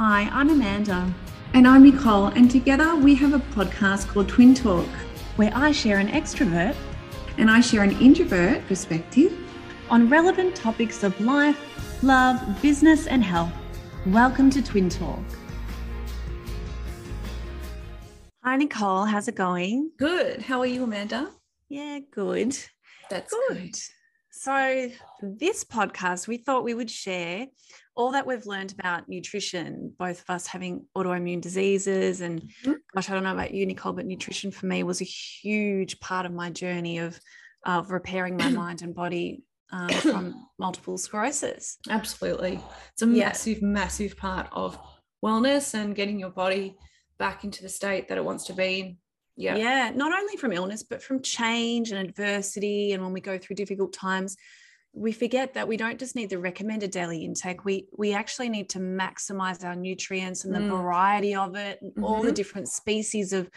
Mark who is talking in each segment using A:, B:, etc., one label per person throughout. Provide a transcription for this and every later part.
A: Hi, I'm Amanda,
B: And I'm Nicole, and together we have a podcast called Twin Talk.
A: where I share an extrovert
B: And I share an introvert perspective.
A: on relevant topics of life, love, business, and health. Welcome to Twin Talk. Hi, Nicole. How's it going?
B: Good. How are you, Amanda?
A: Yeah, good.
B: That's
A: Good. So, this podcast, we thought we would share all that we've learned about nutrition, both of us having autoimmune diseases. And
B: Mhm.
A: gosh, I don't know about you, Nicole, but nutrition for me was a huge part of my journey of, of repairing my mind and body um, from multiple sclerosis.
B: Absolutely. It's a
A: Yeah.
B: massive, massive part of wellness and getting your body back into the state that it wants to be in. Yeah.
A: Yeah, not only from illness, but from change and adversity. And when we go through difficult times, we forget that we don't just need the recommended daily intake. We we actually need to maximize our nutrients and the
B: Mm.
A: variety of it, and all the
B: Mhm.
A: different species of,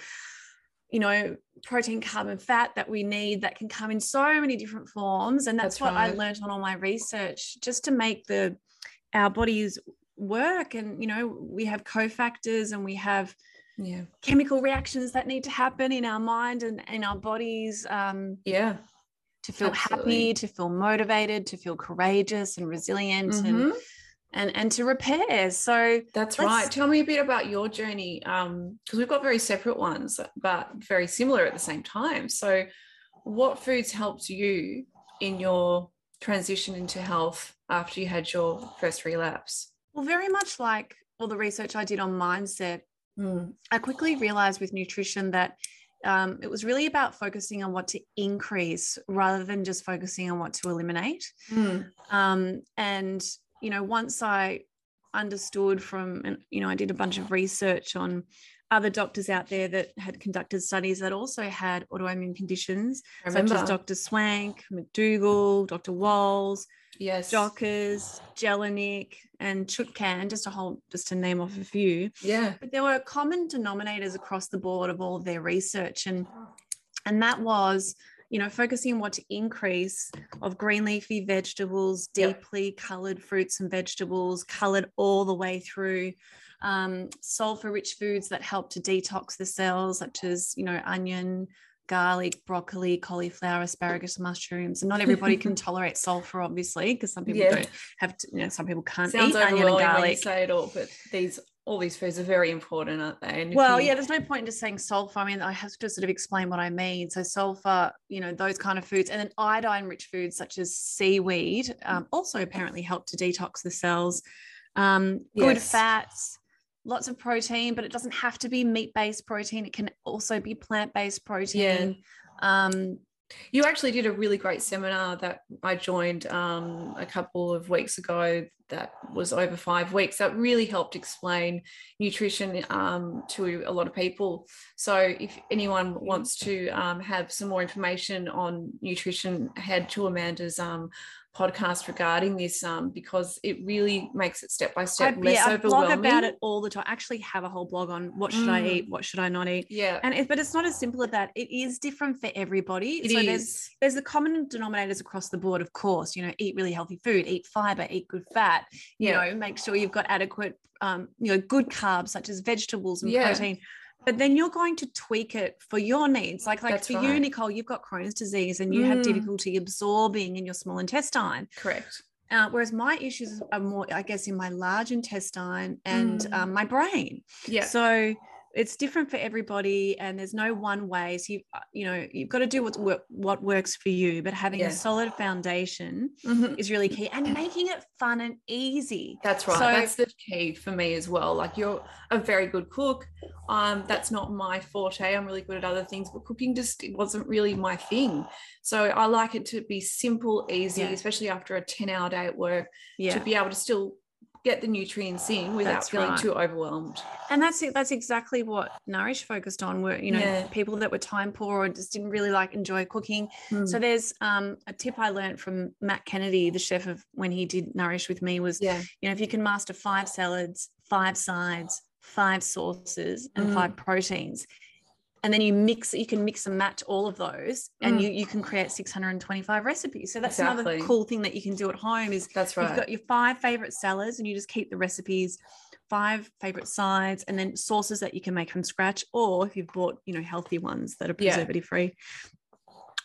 A: you know, protein, carbon, fat that we need that can come in so many different forms. And that's,
B: That's
A: what I learned on all my research, just to make the our bodies work. And you know, we have cofactors and we have
B: Yeah.
A: chemical reactions that need to happen in our mind and in our bodies um,
B: Yeah.
A: to feel
B: Absolutely.
A: happy, to feel motivated, to feel courageous and resilient, and,
B: Mhm.
A: and and to repair. So
B: That's right. Tell me a bit about your journey, um, because we've got very separate ones, but very similar at the same time. So, what foods helped you in your transition into health after you had your first relapse?
A: well, very much like all the research I did on mindset, I quickly realized with nutrition that. Um, it was really about focusing on what to increase rather than just focusing on what to eliminate.
B: Mm.
A: um, and you know once i understood from and you know i did a bunch of research on other doctors out there that had conducted studies that also had autoimmune conditions such as dr swank mcdougall dr wahls
B: yes.
A: jockers jelinek and chutkan just a whole just to name off a few
B: Yeah.
A: but there were common denominators across the board of all of their research and and that was you know focusing on what to increase of green leafy vegetables
B: Yep.
A: deeply colored fruits and vegetables colored all the way through um, sulfur rich foods that help to detox the cells such as you know onion garlic broccoli cauliflower asparagus mushrooms and not everybody can tolerate sulfur obviously because some people
B: Yeah.
A: don't have to you know some people can't
B: Sounds
A: eat onion and
B: overwhelming when you
A: garlic
B: say it all, but these all these foods are very important, aren't they? And
A: Well,
B: you-
A: yeah, there's no point in just saying sulfur. I mean, I have to sort of explain what I mean. So, sulfur, you know, those kind of foods, and then iodine rich foods such as seaweed um, also apparently help to detox the cells. Um, good fats, lots of protein, but it doesn't have to be meat based protein. It can also be plant based protein. Um,
B: You actually did a really great seminar that I joined um, a couple of weeks ago that was over five weeks that really helped explain nutrition um, to a lot of people. So, if anyone wants to um, have some more information on nutrition, head to Amanda's um, podcast regarding this um, because it really makes it step by
A: I,
B: step less
A: yeah, I blog
B: overwhelming.
A: about it all the time. I actually have a whole blog on what should I
B: Mm.
A: eat, what should I not eat.
B: Yeah,
A: And it, but it's not as simple as that. It is different for everybody.
B: it
A: so
B: is.
A: there's there's the common denominators across the board, of course. You know, eat really healthy food, eat fiber, eat good fat. You
B: Yeah.
A: know, make sure you've got adequate, um, you know, good carbs such as vegetables and
B: Yeah.
A: protein. But then you're going to tweak it for your needs. Like like
B: That's
A: for you. Nicole, you've got Crohn's disease and you have
B: Mm.
A: difficulty absorbing in your small intestine.
B: Correct.
A: Uh, whereas my issues are more, I guess, in my large intestine and
B: Mm.
A: um, my brain.
B: Yeah.
A: So it's different for everybody, and there's no one way. So you, uh, you know, you've got to do what's work, what works for you. But having
B: Yeah.
A: a solid foundation
B: Mhm.
A: is really key, and making it fun and easy.
B: That's right.
A: So-
B: that's the key for me as well. Like you're a very good cook. Um, that's not my forte. I'm really good at other things, but cooking just wasn't really my thing. So I like it to be simple, easy,
A: Yeah.
B: especially after a 10 hour day at work,
A: Yeah,
B: to be able to still get the nutrients in without
A: That's
B: feeling
A: right.
B: too overwhelmed.
A: and that's it. That's exactly what Nourish focused on. Were you know
B: Yeah.
A: people that were time poor or just didn't really like enjoy cooking. So there's um, a tip I learned from Matt Kennedy, the chef of when he did Nourish with me, was
B: yeah,
A: you know if you can master five salads, five sides, five sauces, and
B: Mm.
A: five proteins, and then you mix you can mix and match all of those and
B: Mm.
A: you you can create 625 recipes so that's another cool thing that you can do at home is
B: that's right you've
A: got your five favorite salads and you just keep the recipes five favorite sides, and then sauces that you can make from scratch, or if you've bought, you know, healthy ones that are
B: Yeah.
A: preservative free.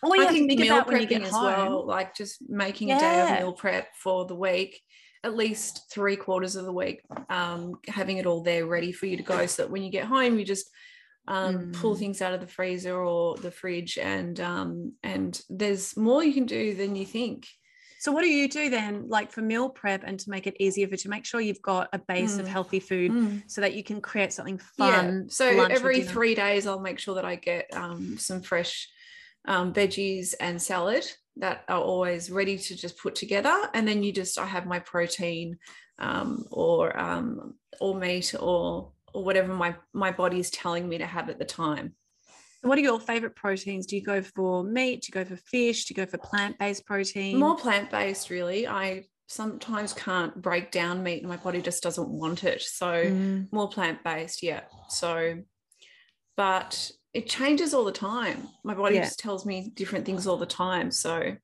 A: Or you
B: I think
A: think
B: meal
A: about when you
B: prepping
A: get
B: as
A: home.
B: well, like just making a day of meal prep for the week, at least three quarters of the week, um, having it all there ready for you to go, so that when you get home, you just um, pull
A: Mm.
B: things out of the freezer or the fridge, and um, and there's more you can do than you think.
A: So what do you do then, like for meal prep and to make it easier for you to make sure you've got a base of
B: Mm.
A: healthy food so that you can create something fun Yeah.
B: So
A: for lunch or
B: every three days, I'll make sure that I get um, some fresh um, veggies and salad that are always ready to just put together. And then you just, I have my protein um, or um, or meat or or whatever my my body is telling me to have at the time.
A: What are your favorite proteins? Do you go for meat? Do you go for fish? Do you go for plant-based protein?
B: More plant based, really. I sometimes can't break down meat, and my body just doesn't want it. So.
A: Mm.
B: more plant based yeah so but it changes all the time my body
A: Yeah.
B: just tells me different things all the time so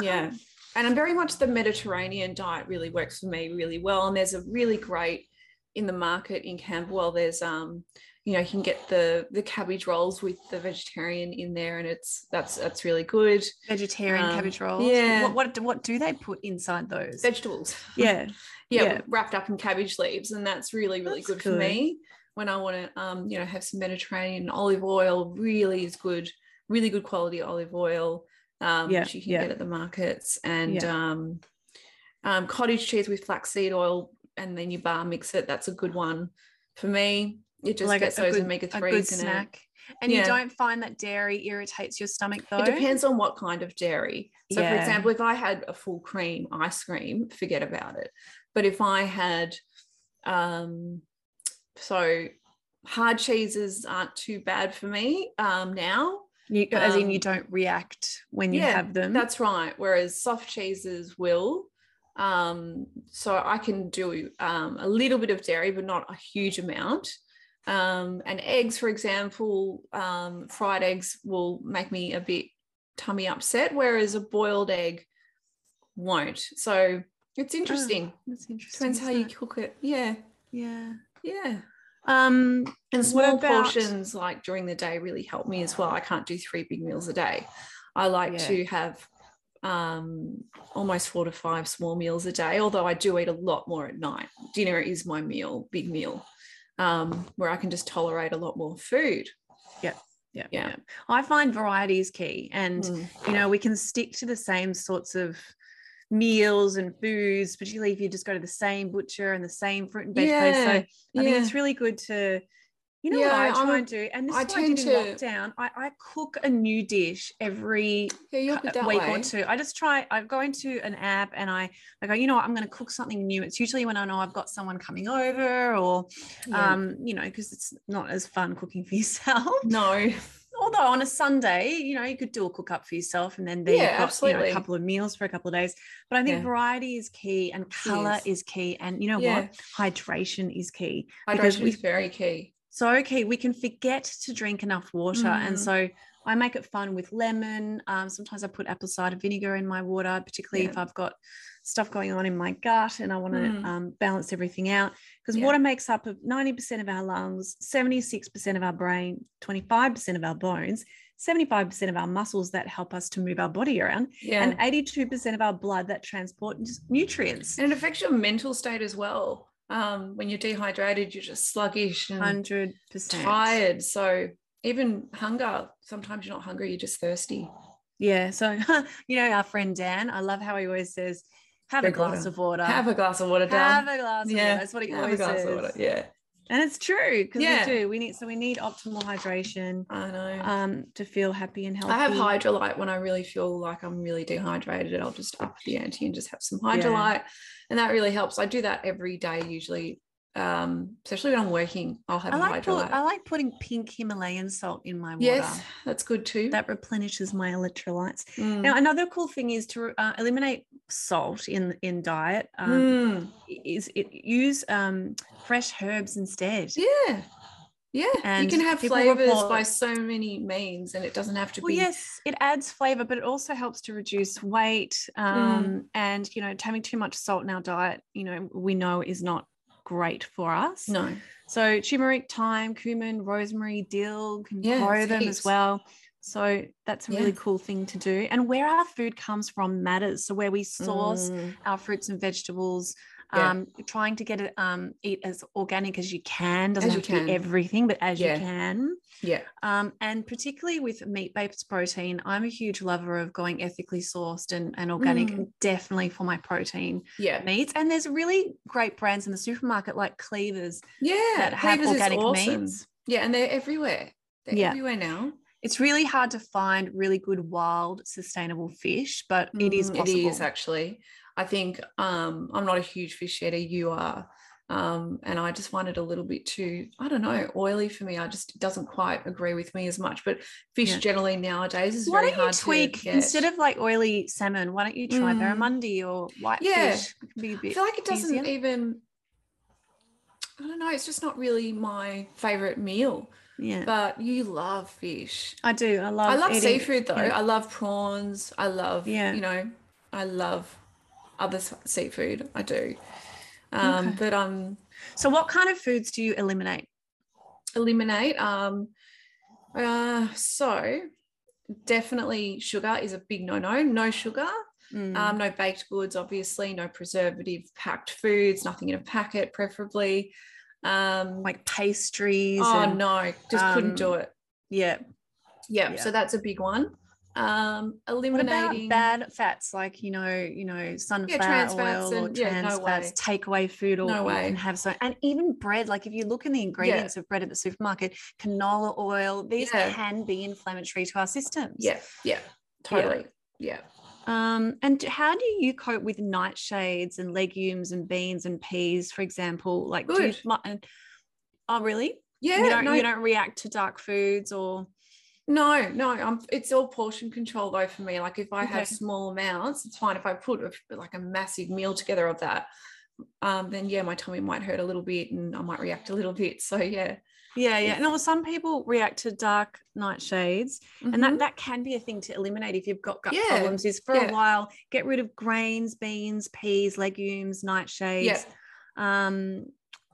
B: yeah and i'm very much the mediterranean diet really works for me really well and there's a really great in the market in camberwell there's um you know you can get the the cabbage rolls with the vegetarian in there and it's that's that's really good
A: Vegetarian
B: Um,
A: cabbage rolls.
B: yeah.
A: What, what do- what do they put inside those?
B: vegetables
A: yeah.
B: yeah,
A: Yeah.
B: wrapped up in cabbage leaves, and that's really really
A: That's
B: good, for me when I want to um you know have some Mediterranean olive oil. Really is good, really good quality olive oil, um,
A: Yeah,
B: which you can
A: yeah.
B: get at the markets, and um, um, cottage cheese with flaxseed oil, and then you bar mix it. That's a good one for me. It just
A: Like
B: gets those
A: good-
B: omega threes in it.
A: snack. And you don't find that dairy irritates your stomach though?
B: It depends on what kind of dairy. So, for example, if I had a full cream ice cream, forget about it. But if I had, um, so hard cheeses aren't too bad for me um, now.
A: You, as in you
B: Um,
A: don't react when you
B: yeah,
A: have them.
B: That's right. Whereas soft cheeses will. Um, so I can do um, a little bit of dairy, but not a huge amount. Um, and eggs, for example, um, fried eggs will make me a bit tummy upset, whereas a boiled egg won't. So it's interesting.
A: That's interesting.
B: Depends how you cook it. Yeah,
A: Yeah.
B: yeah.
A: Um,
B: And small
A: about-
B: portions, like during the day, really help me as well. I can't do three big meals a day. I like
A: Yeah.
B: to have um, almost four to five small meals a day, although I do eat a lot more at night. Dinner is my meal, big meal, um, where I can just tolerate a lot more food.
A: yeah, yeah,
B: Yeah.
A: I find variety is key, and
B: Mm.
A: you know we can stick to the same sorts of meals and foods, particularly if you just go to the same butcher and the same fruit and veg place. So
B: Yeah,
A: I think it's really good to, you know,
B: Yeah,
A: what I
B: I'm
A: try and do, and this
B: I
A: is what I did in
B: to-
A: lockdown. I, I cook a new dish every
B: Yeah, you're
A: cou-
B: good that
A: week
B: way.
A: or two. I just try. I go into an app and I, I go. You know what? I'm going to cook something new. It's usually when I know I've got someone coming over, or
B: Yeah.
A: um, you know, because it's not as fun cooking for yourself.
B: no,
A: Although on a Sunday, you know, you could do a cook up for yourself, and then there
B: Yeah,
A: got you know,
B: absolutely.
A: a couple of meals for a couple of days. But I think variety is key, and color
B: Yes.
A: is key, and you know what? Hydration is key
B: hydration is very key.
A: So okay, we can forget to drink enough water, and
B: Mm.
A: so I make it fun with lemon. Um, sometimes I put apple cider vinegar in my water, particularly if I've got stuff going on in my gut and I want to
B: Mm.
A: um, balance everything out. Because
B: Yeah.
A: water makes up of ninety percent of our lungs, seventy-six percent of our brain, twenty-five percent of our bones. 75% of our muscles that help us to move our body around,
B: Yeah.
A: and 82% of our blood that transport nutrients.
B: and it affects your mental state as well. Um, when you're dehydrated, you're just sluggish and
A: 100%.
B: tired. So even hunger, sometimes you're not hungry, you're just thirsty.
A: Yeah. So, you know, our friend Dan, I love how he always says, have a glass
B: water.
A: of water.
B: Have a glass of water, Dan.
A: Have a glass of
B: Yeah,
A: water. That's what he
B: Have
A: always says.
B: of water. Yeah,
A: And it's true because
B: Yeah.
A: we do. We need so we need optimal hydration
B: I know.
A: um to feel happy and healthy.
B: I have Hydralyte when I really feel like I'm really dehydrated. I'll just up the ante and just have some Hydralyte, and that really helps. I do that every day usually, um, especially when I'm working. I'll have
A: I like put. I like putting pink Himalayan salt in my water.
B: yes, that's good too.
A: That replenishes my electrolytes.
B: Mm.
A: Now, another cool thing is to uh, eliminate salt in in diet. Um,
B: Mm.
A: Is it use um, fresh herbs instead?
B: Yeah. Yeah. you can have flavors
A: report-
B: by so many means and it doesn't have to
A: Well,
B: be
A: yes, it adds flavor, but it also helps to reduce weight.
B: Mm.
A: Um, And you know, having too much salt in our diet, you know, we know is not great for us.
B: No.
A: So turmeric, thyme, cumin, rosemary, dill can
B: Yeah,
A: grow them
B: heaps.
A: as well. So that's a really
B: Yeah.
A: cool thing to do. And where our food comes from matters. So where we source
B: Mm,
A: our fruits and vegetables,
B: Yeah.
A: um, trying to get it um, eat as organic as you can. Doesn't
B: As
A: have to
B: can.
A: be everything, but as
B: Yeah.
A: you can.
B: yeah.
A: Um, and particularly with meat-based protein, I'm a huge lover of going ethically sourced and, and organic,
B: Mm.
A: definitely for my protein
B: Yeah.
A: meats. And there's really great brands in the supermarket like Cleavers
B: Yeah.
A: that have
B: Cleavers
A: organic
B: awesome.
A: meats.
B: Yeah. And they're everywhere. They're
A: Yeah.
B: everywhere now.
A: It's really hard to find really good wild sustainable fish, but it is
B: Mm,
A: possible.
B: It is actually. I think um, I'm not a huge fish eater. You are. Um, and I just find it a little bit too, I don't know, oily for me. I just it doesn't quite agree with me as much. But fish
A: Yeah.
B: generally nowadays is very hard.
A: why
B: very
A: don't you
B: hard
A: tweak
B: to get.
A: instead of like oily salmon? Why don't you try
B: Mm.
A: barramundi or whitefish?
B: Yeah.
A: It can be a
B: I feel like it doesn't
A: easier.
B: even. I don't know. It's just not really my favorite meal.
A: Yeah,
B: But you love fish.
A: I do. I love.
B: I love seafood though.
A: yeah.
B: I love prawns. I love,
A: Yeah.
B: you know, I love other seafood. I do. Um,
A: Okay.
B: But um,
A: So, what kind of foods do you eliminate?
B: eliminate. Um, uh, so definitely sugar is a big no-no. No sugar.
A: Mm.
B: Um, no baked goods, obviously. No preservative packed foods. Nothing in a packet, preferably. Um,
A: like pastries.
B: oh
A: and-
B: no, just couldn't do
A: um,
B: it.
A: Yeah.
B: Yeah,
A: yeah.
B: so that's a big one. Um, eliminating
A: bad fats like you know, you know, sunflower
B: trans fats
A: oil or
B: and- yeah,
A: trans
B: no
A: fats,
B: way.
A: takeaway food, or
B: No way.
A: can have so and even bread. Like if you look in the ingredients of bread at the supermarket, canola oil, these
B: Yeah.
A: can be inflammatory to our systems.
B: Yeah, yeah, totally. Yeah.
A: Um, and how do you cope with nightshades and legumes and beans and peas, for example? Like, you,
B: Good.
A: and- oh, really?
B: Yeah,
A: you don't
B: no,
A: you don't react to dark foods or
B: no, no. I'm, it's all portion control though for me. Like if I have small amounts, it's fine. If I put a, like a massive meal together of that, um, then yeah, my tummy might hurt a little bit and I might react a little bit. So yeah,
A: yeah, yeah.
B: If-
A: No, some people react to dark nightshades, and
B: Mhm.
A: that that can be a thing to eliminate if you've got gut
B: Yeah,
A: problems. Is for
B: yeah.
A: a while get rid of grains, beans, peas, legumes, nightshades. Um,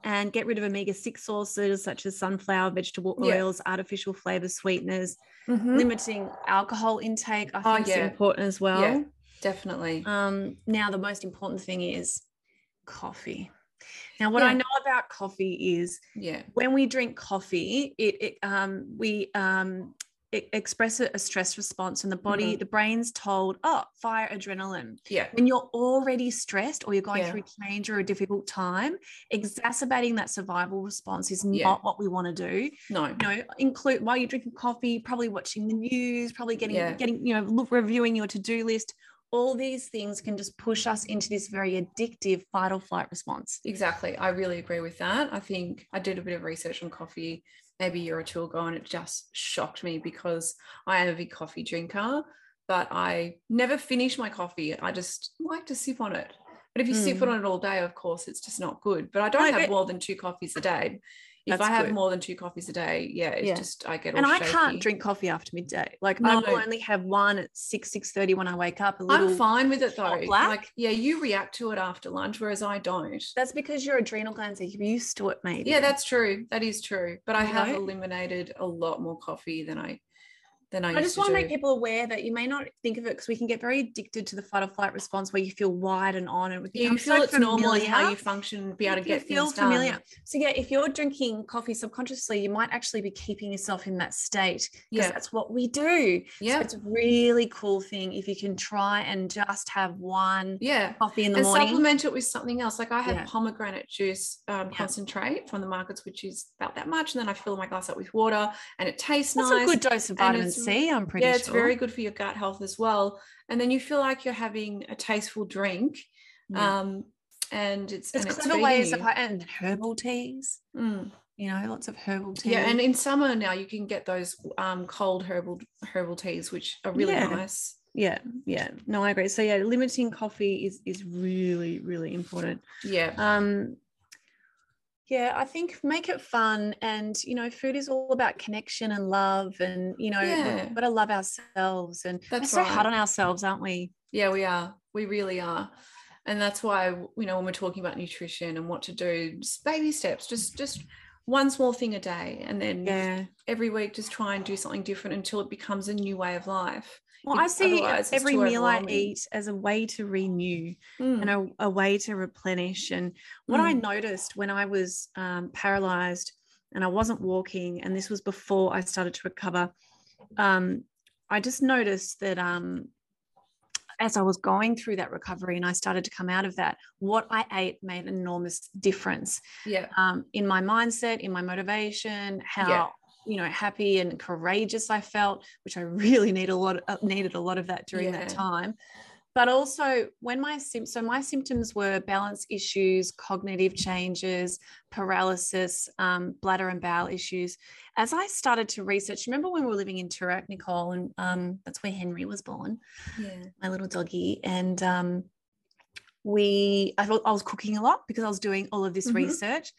A: and get rid of omega 6 sources such as sunflower, vegetable
B: Yeah.
A: oils, artificial flavor sweeteners,
B: Mhm.
A: limiting alcohol intake, I
B: Oh,
A: think
B: yeah.
A: is important as well.
B: yeah, definitely.
A: Um, now, the most important thing is coffee. Now, what I know about coffee is
B: yeah,
A: when we drink coffee, it, it um, we um, express a, stress response, and the body,
B: Mhm.
A: the brain's told, "Oh, fire adrenaline."
B: yeah,
A: When you're already stressed or you're going
B: Yeah.
A: through change or a difficult time, exacerbating that survival response is
B: Yeah.
A: not what we want to do
B: no,
A: you know include while you're drinking coffee probably watching the news probably getting
B: Yeah.
A: getting you know look, reviewing your to-do list all these things can just push us into this very addictive fight or flight response
B: Exactly. I really agree with that. I think I did a bit of research on coffee maybe a year or two ago and it just shocked me because I am a big coffee drinker, but I never finish my coffee. I just like to sip on it. But if you sip
A: Mm.
B: on it all day, of course, it's just not good. But I don't
A: No,
B: have
A: but-
B: more than two coffees a day. If
A: That's
B: I have
A: good.
B: more than two coffees a day, yeah, it's
A: Yeah.
B: just I get all
A: and i
B: shaky.
A: can't drink coffee after midday like i will only have one at 6 six thirty when i wake up a
B: I'm fine with it though.
A: black.
B: Like, yeah, you react to it after lunch, whereas I don't.
A: that's because your adrenal glands are used to it maybe
B: Yeah, that's true. That is true. But I
A: You
B: have
A: know?
B: eliminated a lot more coffee than I than I,
A: I just want to make people aware that you may not think of it because we can get very addicted to the fight or flight response where you feel wide and on and
B: you feel
A: so
B: it's normal how you function, be able to get
A: feel
B: things
A: familiar.
B: done.
A: So yeah, if you're drinking coffee subconsciously, you might actually be keeping yourself in that state because
B: Yeah.
A: that's what we do. So
B: Yeah,
A: it's a really cool thing if you can try and just have one
B: yeah.
A: coffee in the
B: And
A: morning.
B: supplement it with something else. Like I have
A: Yeah.
B: pomegranate juice um,
A: Yeah.
B: concentrate from the markets, which is about that much, and then I fill my glass up with water, and it tastes
A: That's
B: nice.
A: a good dose of
B: and
A: vitamin
B: it's-
A: C. I'm pretty
B: yeah,
A: sure.
B: it's very good for your gut health as well. And then you feel like you're having a tasteful drink,
A: Yeah.
B: um, and it's
A: There's
B: and it's
A: clever ways of
B: you.
A: and herbal teas.
B: Mm.
A: You know, lots of herbal teas.
B: Yeah, and in summer now you can get those um, cold herbal herbal teas, which are really
A: Yeah.
B: nice.
A: yeah, yeah. No, I agree. So yeah, limiting coffee is is really really important.
B: Yeah,
A: um yeah i think make it fun and you know food is all about connection and love and you know
B: Yeah.
A: we've got to love ourselves and we're
B: That's
A: so hard on ourselves aren't we
B: yeah, we are. We really are. and that's why you know when we're talking about nutrition and what to do just baby steps just just one small thing a day and then
A: Yeah.
B: every week just try and do something different until it becomes a new way of life
A: Well, I see every meal I eat as a way to renew
B: Mm,
A: and a, a way to replenish. And what I
B: Mm.
A: noticed when I was um, paralyzed and I wasn't walking, and this was before I started to recover, um, I just noticed that um, as I was going through that recovery and I started to come out of that, what I ate made an enormous difference
B: yeah
A: um, in my mindset, in my motivation, how you know happy and courageous I felt, which I really need a lot uh, needed a lot of that during that time. But also when my sim- so my symptoms were balance issues, cognitive changes, paralysis, um, bladder and bowel issues. As I started to research, remember when we were living in Toorak, Nicole, and um, that's where Henry was born
B: yeah
A: my little doggy and um we I, thought I was cooking a lot because I was doing all of this
B: Mhm.
A: research.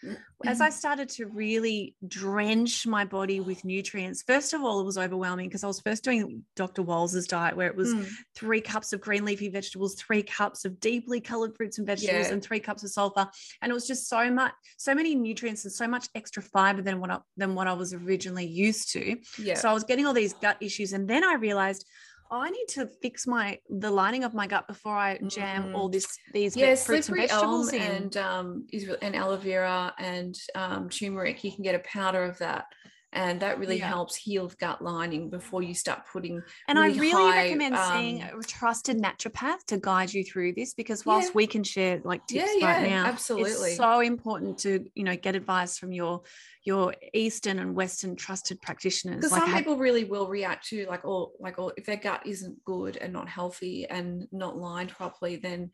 A: As I started to really drench my body with nutrients, first of all, it was overwhelming because I was first doing Dr. Wahls's diet, where it was
B: Mm,
A: three cups of green leafy vegetables, three cups of deeply colored fruits and vegetables,
B: Yeah.
A: and three cups of sulfur. And it was just so much, so many nutrients and so much extra fiber than what I, than what I was originally used to.
B: yeah
A: So I was getting all these gut issues, and then I realized oh, I need to fix my the lining of my gut before I jam
B: Mm.
A: all this these
B: yeah,
A: fruits and vegetables in.
B: and um, is re- and aloe vera and um, turmeric. You can get a powder of that, and that really
A: Yeah.
B: helps heal the gut lining before you start putting.
A: And I
B: really
A: really
B: high,
A: recommend seeing
B: um,
A: a trusted naturopath to guide you through this because whilst
B: Yeah.
A: we can share like tips
B: yeah,
A: right now,
B: absolutely.
A: it's so important to you know get advice from your your Eastern and Western trusted practitioners.
B: because
A: Like
B: some
A: have-
B: people really will react to like or like or if their gut isn't good and not healthy and not lined properly then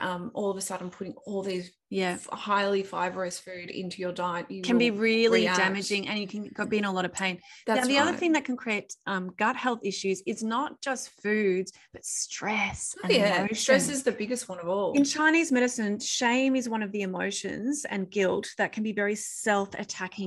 B: um, all of a sudden putting all these
A: yeah,
B: f- highly fibrous food into your diet you
A: can be really
B: react.
A: damaging, and you can be in a lot of pain.
B: that's
A: now, the other thing that can create um, gut health issues is not just foods, but stress
B: Oh,
A: and
B: yeah
A: emotions.
B: stress is the biggest one of all
A: in Chinese medicine, shame is one of the emotions and guilt that can be very self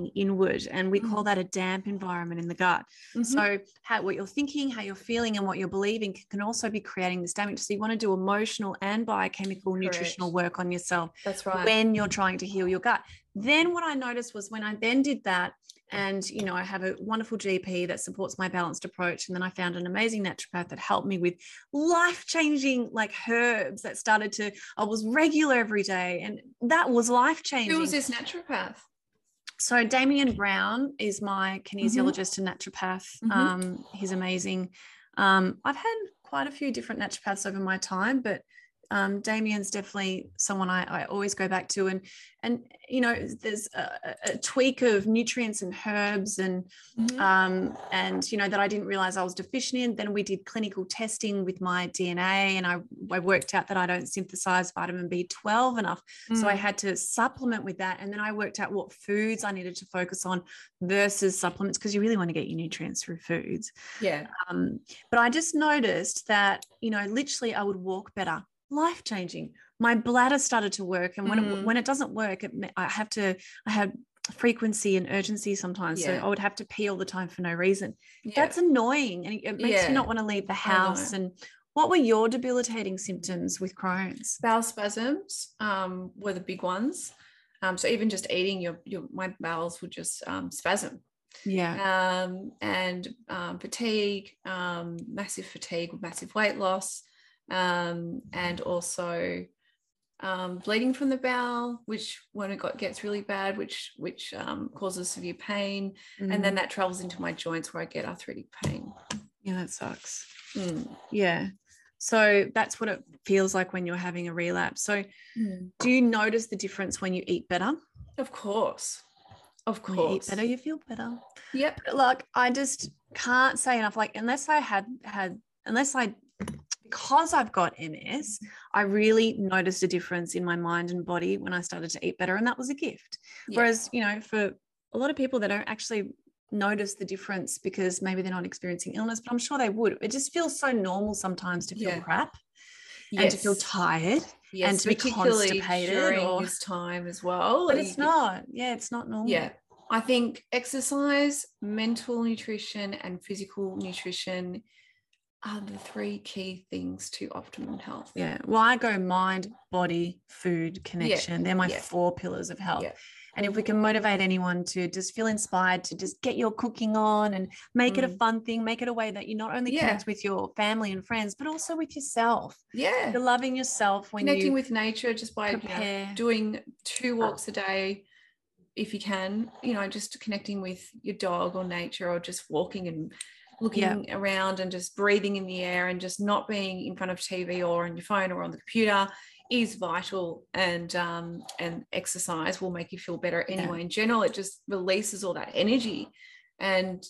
A: inward. And we call
B: Mhm.
A: that a damp environment in the gut.
B: Mhm.
A: So, how, what you're thinking, how you're feeling, and what you're believing c- can also be creating this damage. So, you want to do emotional and biochemical nutritional work on yourself
B: that's right
A: when you're trying to heal your gut. Then what I noticed was when I then did that, and you know, I have a wonderful GP that supports my balanced approach, and then I found an amazing naturopath that helped me with life-changing like herbs that started to. I was regular every day, and that was life-changing.
B: who was this naturopath
A: So Damien Brown is my kinesiologist and naturopath.
B: Mhm.
A: Um, he's amazing. Um, I've had quite a few different naturopaths over my time, but um, Damien's definitely someone I, I always go back to. And and you know, there's a, a tweak of nutrients and herbs and
B: Mhm.
A: um, and you know that I didn't realize I was deficient in. Then we did clinical testing with my DNA, and I, I worked out that I don't synthesize vitamin B12 enough. So I
B: Mm.
A: had to supplement with that. And then I worked out what foods I needed to focus on versus supplements because you really want to get your nutrients through foods.
B: yeah
A: Um, but I just noticed that, you know, literally I would walk better, life changing. My bladder started to work. And when, it,
B: Mm.
A: when it doesn't work, it, I have to, I had frequency and urgency sometimes.
B: Yeah.
A: So I would have to pee all the time for no reason.
B: yeah.
A: That's annoying. And it- makes
B: Yeah.
A: you not want to leave the house. And what were your debilitating symptoms with Crohn's?
B: bowel spasms um, were the big ones. Um, so even just eating, your your my bowels would just um, spasm.
A: Yeah.
B: Um, and um, fatigue, um, massive fatigue, massive weight loss, um, and also um, bleeding from the bowel, which when it got gets really bad, which which um, causes severe pain, and
A: Mm.
B: then that travels into my joints where I get arthritic pain.
A: yeah, that sucks.
B: Mm.
A: Yeah. So that's what it feels like when you're having a relapse. So do you notice the difference when you eat better?
B: Of course, of
A: When you eat
B: course.
A: better, you feel better.
B: Yep.
A: But like I just can't say enough. Like unless I had had unless I because I've got MS, I really noticed a difference in my mind and body when I started to eat better. And that was a gift.
B: Yeah.
A: Whereas, you know, for a lot of people that don't actually notice the difference because maybe they're not experiencing illness, but I'm sure they would. It just feels so normal sometimes to feel
B: Yeah.
A: crap and to feel tired.
B: yes,
A: to be constipated
B: during
A: or-
B: this time as well.
A: But it's not. Yeah, it's not normal.
B: Yeah, I think exercise, mental nutrition, and physical nutrition are the three key things to optimal health.
A: Yeah. Well, I go mind, body, food, connection. Yeah. They're my yeah. four pillars of health. Yeah. And if we can motivate anyone to just feel inspired to just get your cooking on and make mm. it a mm. fun thing, make it a way that you not only yeah. connect with your family and friends, but also with yourself.
B: Yeah.
A: You're loving yourself when you're
B: connecting with nature just by you know, doing two walks a day if you can, you know, just connecting with your dog or nature or just walking and looking yeah. around and just breathing in the air and just not being in front of TV or on your phone or on the computer is vital and um, and exercise will make you feel better anyway yeah. in general it just releases all that energy and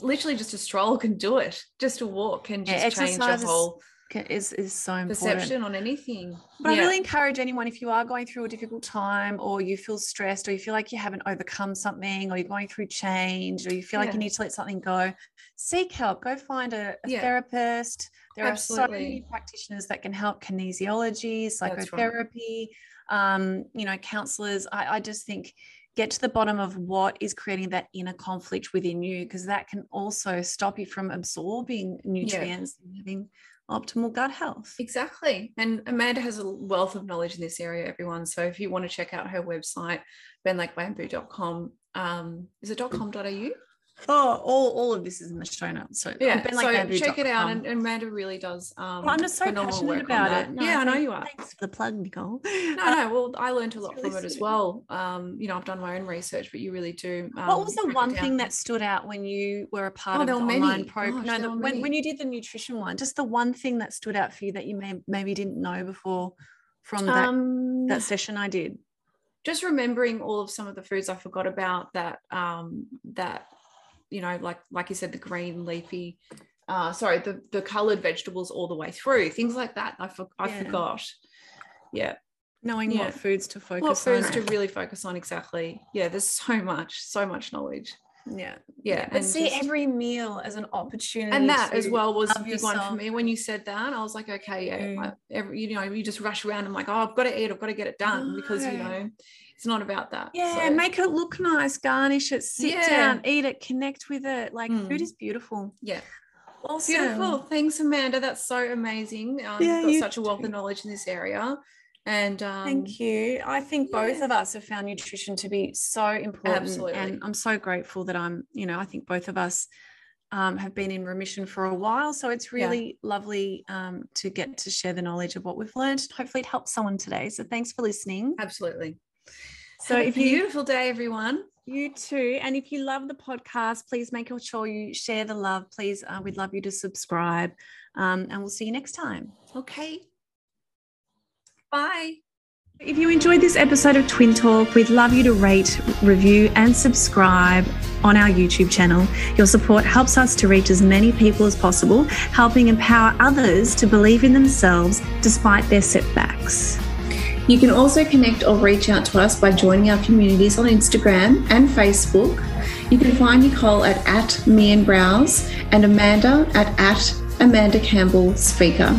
B: literally just a stroll can do it just a walk can just yeah, change your whole
A: is is so important.
B: Perception on anything.
A: But yeah. I really encourage anyone if you are going through a difficult time or you feel stressed or you feel like you haven't overcome something or you're going through change or you feel yeah. like you need to let something go, seek help. Go find a, a yeah. therapist. There Absolutely. are so many practitioners that can help kinesiology, psychotherapy, right. um, you know, counselors. I, I just think get to the bottom of what is creating that inner conflict within you because that can also stop you from absorbing nutrients yeah. and having optimal gut health.
B: Exactly. And Amanda has a wealth of knowledge in this area, everyone. So if you want to check out her website, benlakebamboo.com, um, is it .com.au?
A: Oh, all, all of this is in the show notes. So
B: yeah, ben so check it out. And, and, Amanda really does. Um,
A: well, I'm just so passionate about it.
B: No, yeah, I know you are.
A: Thanks for the plug, Nicole.
B: No, no. Well, I learned a lot really from it as well. Um, you know, I've done my own research, but you really do.
A: Um, what was the one thing that stood out when you were a part oh, of the online program? No, the, when, when you did the nutrition one, just the one thing that stood out for you that you may maybe didn't know before from that um, that session I did
B: just remembering all of some of the foods I forgot about that um, that you know, like like you said, the green leafy, uh, sorry, the the coloured vegetables all the way through, things like that. I for, I yeah. forgot. Yeah.
A: Knowing yeah. what foods to focus
B: what foods to really focus on exactly. Yeah, there's so much, so much knowledge.
A: Yeah.
B: Yeah.
A: But see just, every meal as an opportunity.
B: And that as well was a big one for me. When you said that, I was like, okay, yeah, mm. every, you know, you just rush around. I'm like, oh, I've got to eat, I've got to get it done because, you know, it's not about that.
A: Yeah, so. make it look nice, garnish it, sit yeah. down, eat it, connect with it. Like mm. food is beautiful.
B: Yeah. Awesome. Beautiful. Thanks, Amanda. That's so amazing. Um, yeah, you've got such a wealth of knowledge in this area. And um,
A: thank you. I think both of us have found nutrition to be so important. Absolutely. And I'm so grateful that I'm, you know, I think both of us um, have been in remission for a while. So it's really yeah. lovely um, to get to share the knowledge of what we've learned. Hopefully, it helps someone today. So thanks for listening.
B: Absolutely. So, if you beautiful day, everyone.
A: You too. And if you love the podcast, please make sure you share the love. Please, uh, we'd love you to subscribe. Um, and we'll see you next time.
B: Okay. Bye.
A: If you enjoyed this episode of Twin Talk, we'd love you to rate, review, and subscribe on our YouTube channel. Your support helps us to reach as many people as possible, helping empower others to believe in themselves despite their setbacks.
B: You can also connect or reach out to us by joining our communities on Instagram and Facebook. You can find Nicole at, at mienbrows and Amanda at, at Amanda Campbell Speaker.